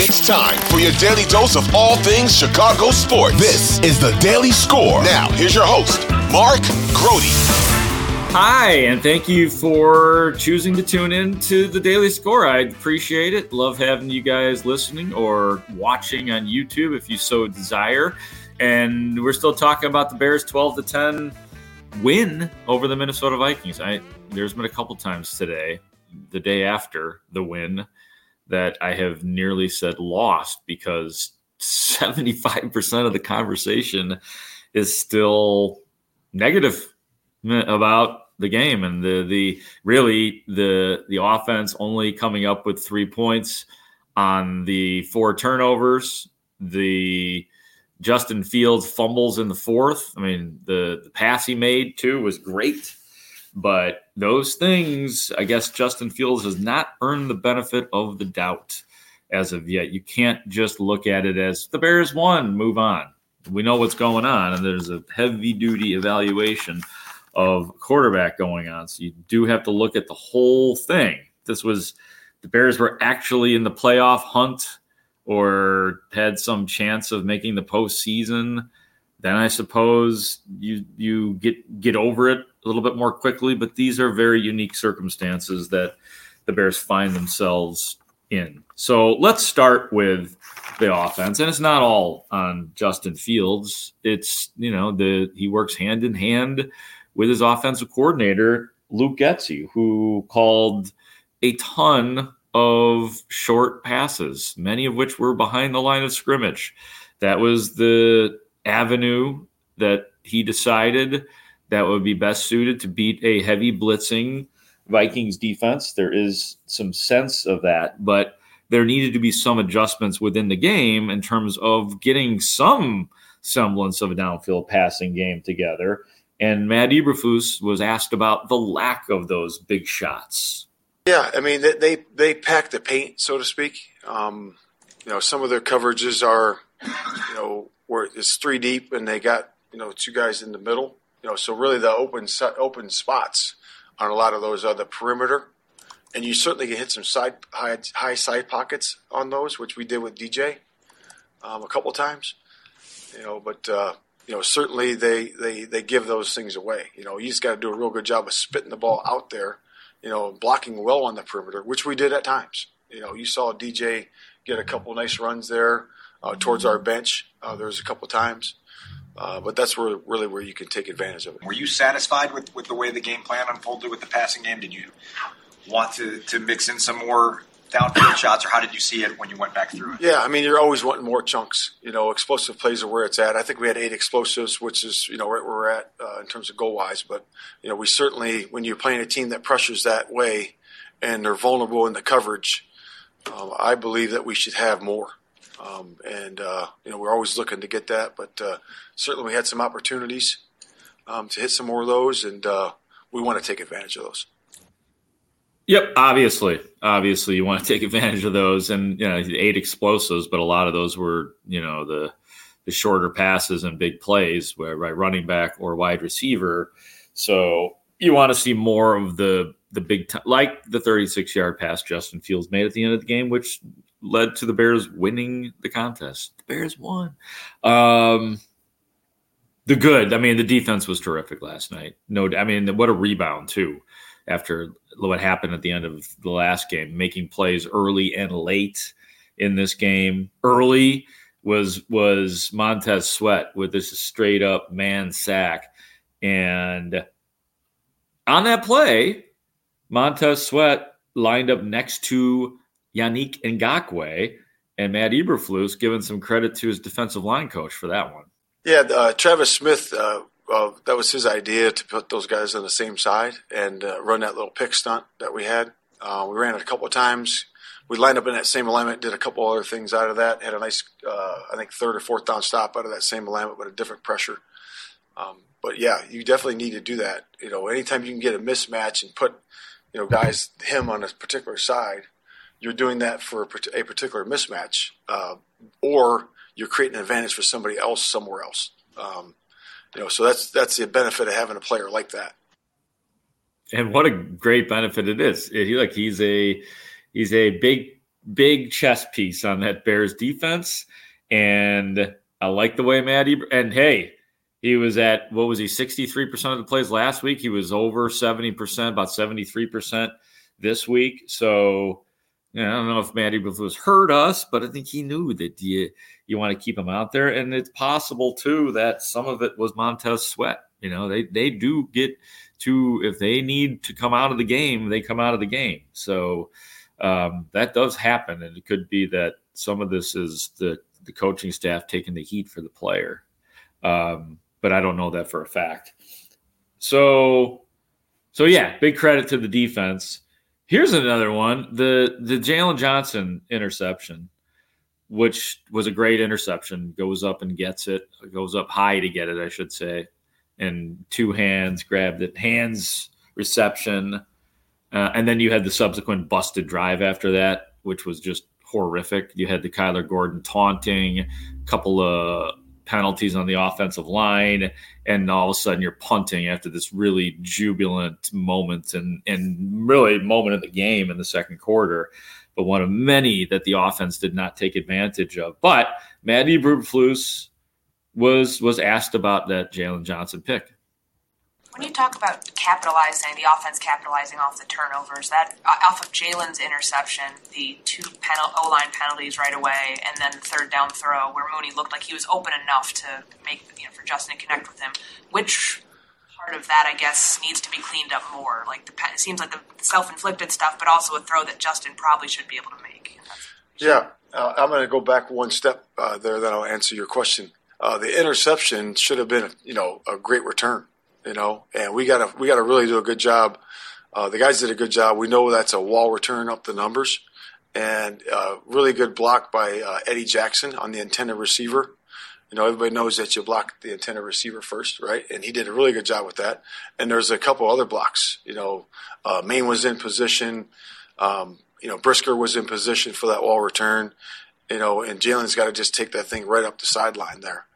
It's time for your daily dose of all things Chicago sports. This is the Daily Score. Now, here's your host, Mark Grote. Hi, and thank you for choosing to tune in to the Daily Score. I appreciate it. Love having you guys listening or watching on YouTube if you so desire. And we're still talking about the Bears 12 to 10 win over the Minnesota Vikings. I there's been a couple times today, the day after the win, that I have nearly said lost because 75% of the conversation is still negative about the game and the the really the the offense only coming up with 3 points on the four turnovers, the Justin Fields fumbles in the fourth. I mean, the, the pass he made too was great. But those things, I guess Justin Fields has not earned the benefit of the doubt as of yet. You can't just look at it as the Bears won, move on. We know what's going on, and there's a heavy duty evaluation of quarterback going on. So you do have to look at the whole thing. This was the Bears were actually in the playoff hunt or had some chance of making the postseason, then I suppose you you get get over it little bit more quickly. But these are very unique circumstances that the Bears find themselves in. So let's start with the offense, and it's not all on Justin Fields. It's you know the he works hand in hand with his offensive coordinator Luke Getsy, who called a ton of short passes, many of which were behind the line of scrimmage. That was the avenue that he decided that would be best suited to beat a heavy blitzing Vikings defense. There is some sense of that, but there needed to be some adjustments within the game in terms of getting some semblance of a downfield passing game together. And Matt Eberflus was asked about the lack of those big shots. Yeah, I mean they they, they pack the paint, so to speak. Um, you know, some of their coverages are, you know, where it's three deep and they got you know two guys in the middle. You know, so really the open open spots on a lot of those are the perimeter, and you certainly can hit some side high, high side pockets on those, which we did with DJ um, a couple times. You know, but uh, you know certainly they they they give those things away. You know, you just got to do a real good job of spitting the ball out there you know, blocking well on the perimeter, which we did at times. You know, you saw DJ get a couple nice runs there uh, towards our bench. Uh, there was a couple times, uh, but that's where really where you can take advantage of it. Were you satisfied with, with the way the game plan unfolded with the passing game? Did you want to, to mix in some more downfield shots, or how did you see it when you went back through it? Yeah, I mean, you're always wanting more chunks. You know, explosive plays are where it's at. I think we had eight explosives, which is you know right where we're at uh, in terms of goal wise. But you know, we certainly when you're playing a team that pressures that way and they're vulnerable in the coverage, um, I believe that we should have more. Um, and uh, you know, we're always looking to get that, but uh, certainly we had some opportunities um, to hit some more of those, and uh, we want to take advantage of those. Yep, obviously, obviously, you want to take advantage of those, and you know, eight explosives, but a lot of those were, you know, the the shorter passes and big plays, where right running back or wide receiver. So you want to see more of the the big, t- like the 36 yard pass Justin Fields made at the end of the game, which led to the Bears winning the contest. The Bears won. Um, the good. I mean, the defense was terrific last night. No, I mean, what a rebound too. After what happened at the end of the last game, making plays early and late in this game. Early was was Montez Sweat with this straight up man sack, and on that play, Montez Sweat lined up next to Yannick Ngakoue, and Matt Eberflus giving some credit to his defensive line coach for that one. Yeah, uh, Travis Smith, uh, uh, that was his idea to put those guys on the same side and uh, run that little pick stunt that we had. Uh, we ran it a couple of times. We lined up in that same alignment, did a couple other things out of that, had a nice, uh, I think, third or fourth down stop out of that same alignment with a different pressure. Um, but yeah, you definitely need to do that. You know, anytime you can get a mismatch and put, you know, guys him on a particular side, you're doing that for a particular mismatch, uh, or you're creating an advantage for somebody else somewhere else. Um, you know, so that's that's the benefit of having a player like that. And what a great benefit it is! He like he's a he's a big big chess piece on that Bears defense, and I like the way Matt and hey, he was at what was he 63% of the plays last week. He was over 70%, about 73% this week. So I don't know if Matt was hurt us, but I think he knew that you you want to keep him out there, and it's possible too that some of it was Montez Sweat. You know, they they do get to if they need to come out of the game, they come out of the game. So um, that does happen, and it could be that some of this is the the coaching staff taking the heat for the player, um, but I don't know that for a fact. So, so yeah, big credit to the defense. Here's another one: the the Jaylon Johnson interception, which was a great interception. Goes up and gets it. Goes up high to get it, I should say, and two hands grabbed it. Hands reception, uh, and then you had the subsequent busted drive after that, which was just horrific. You had the Kyler Gordon taunting, couple of penalties on the offensive line, and all of a sudden you're punting after this really jubilant moment and and really moment of the game in the second quarter, but one of many that the offense did not take advantage of. But Maddie Eberflus was was asked about that Jaylon Johnson pick. When you talk about capitalizing, the offense capitalizing off the turnovers, that uh, off of Jaylon's interception, the two penal, O-line penalties right away, and then the third down throw where Mooney looked like he was open enough to make you know for Justin to connect with him. Which part of that, I guess, needs to be cleaned up more? Like the it seems like the self-inflicted stuff, but also a throw that Justin probably should be able to make. Yeah, uh, I'm going to go back one step uh, there. Then I'll answer your question. Uh, the interception should have been, you know, a great return you know, and we got to we got to really do a good job. Uh, the guys did a good job. We know that's a wall return up the numbers, and uh, really good block by uh, Eddie Jackson on the intended receiver. You know, everybody knows that you block the intended receiver first, right? And he did a really good job with that. And there's a couple other blocks. You know, uh, Maine was in position. Um, you know, Brisker was in position for that wall return. You know, and Jaylon's got to just take that thing right up the sideline there.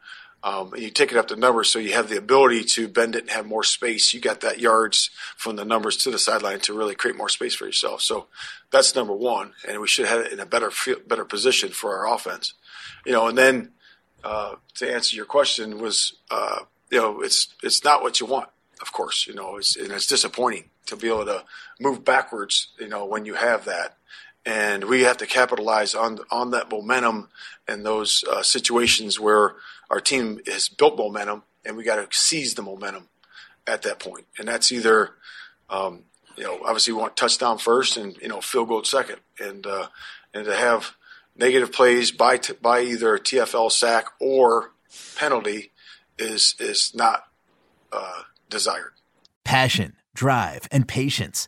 Um, you take it up to numbers, so you have the ability to bend it and have more space. You got that yards from the numbers to the sideline to really create more space for yourself. So that's number one, and we should have it in a better better position for our offense. You know, and then uh, to answer your question was, uh, you know, it's it's not what you want, of course. You know, it's, and it's disappointing to be able to move backwards. You know, when you have that, and we have to capitalize on on that momentum and those uh, situations where our team has built momentum, and we got to seize the momentum at that point. And that's either, um, you know, obviously we want touchdown first, and you know, field goal second, and uh, and to have negative plays by t- by either TFL sack or penalty is is not uh, desired. Passion, drive, and patience.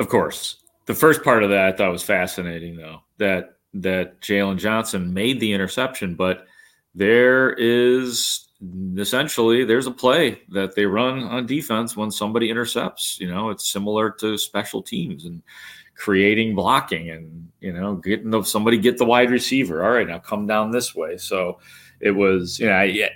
of course. The first part of that I thought was fascinating, though, that that Jaylon Johnson made the interception, but there is essentially there's a play that they run on defense when somebody intercepts. You know, it's similar to special teams and creating blocking and you know getting the, somebody get the wide receiver. All right, now come down this way. So it was you know yeah,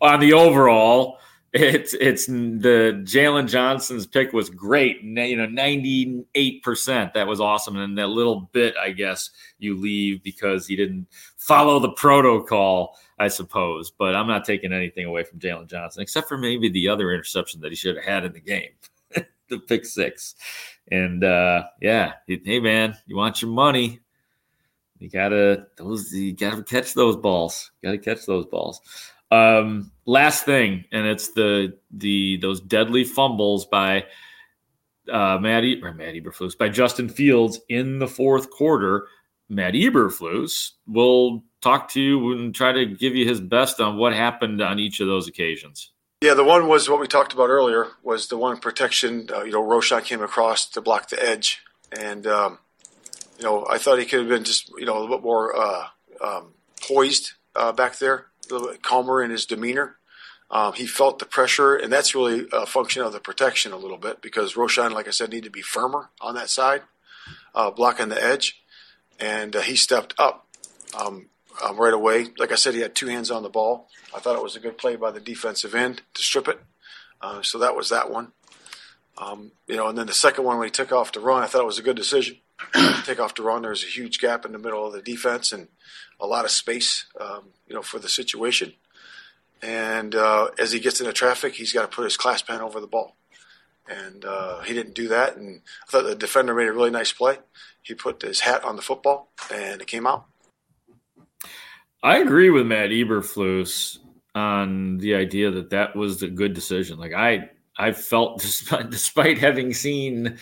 on the overall. It's it's the Jaylon Johnson's pick was great. You know, ninety eight percent. That was awesome. And that little bit, I guess, you leave because he didn't follow the protocol I suppose. But I'm not taking anything away from Jalen Johnson, except for maybe the other interception that he should have had in the game, the pick six. And uh, yeah, hey man, you want your money? You gotta those you gotta catch those balls. You gotta catch those balls. Um, last thing, and it's the the those deadly fumbles by uh, Maddie or Matt Eberflus by Justin Fields in the fourth quarter. Matt Eberflus will talk to you and try to give you his best on what happened on each of those occasions. Yeah, the one was what we talked about earlier was the one protection. Uh, you know, Roschon came across to block the edge, and um, you know, I thought he could have been just you know a little bit more uh, um, poised uh, back there, a little bit calmer in his demeanor. Um, he felt the pressure, and that's really a function of the protection a little bit because Roschon, like I said, needed to be firmer on that side, uh, blocking the edge, and uh, he stepped up. Um, um, right away. Like I said, he had two hands on the ball. I thought it was a good play by the defensive end to strip it. Uh, so that was that one. Um, you know, and then the second one when he took off to run, I thought it was a good decision. Take off to run. There was a huge gap in the middle of the defense and a lot of space, um, you know, for the situation. And uh, as he gets into traffic, he's got to put his clasp pen over the ball. And uh, he didn't do that. And I thought the defender made a really nice play. He put his hat on the football, and it came out. I agree with Matt Eberflus on the idea that that was a good decision. Like I, I felt despite, despite having seen,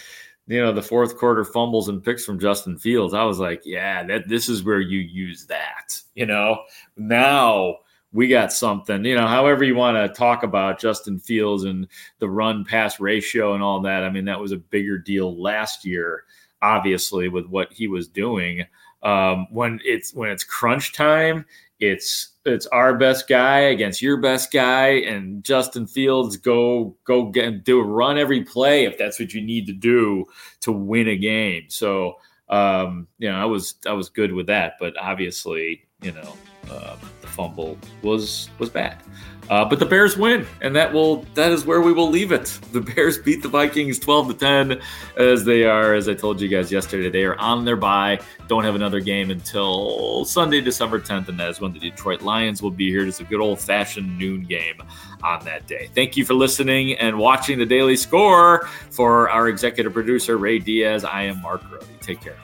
you know, the fourth quarter fumbles and picks from Justin Fields, I was like, yeah, that this is where you use that. You know, now we got something. You know, however you want to talk about Justin Fields and the run pass ratio and all that. I mean, that was a bigger deal last year, obviously, with what he was doing. Um, when it's when it's crunch time, it's it's our best guy against your best guy, and Justin Fields go go get do a run every play if that's what you need to do to win a game. So um, you know, I was I was good with that, but obviously, you know, uh, the fumble was was bad. Uh, but the Bears win, and that will that is where we will leave it. The Bears beat the Vikings 12 to 10, as they are, as I told you guys yesterday, they are on their bye. Don't have another game until Sunday, December 10th, and that is when the Detroit Lions will be here. It's a good old fashioned noon game on that day. Thank you for listening and watching the Daily Score. For our executive producer Ray Diaz, I am Mark Grote. Take care.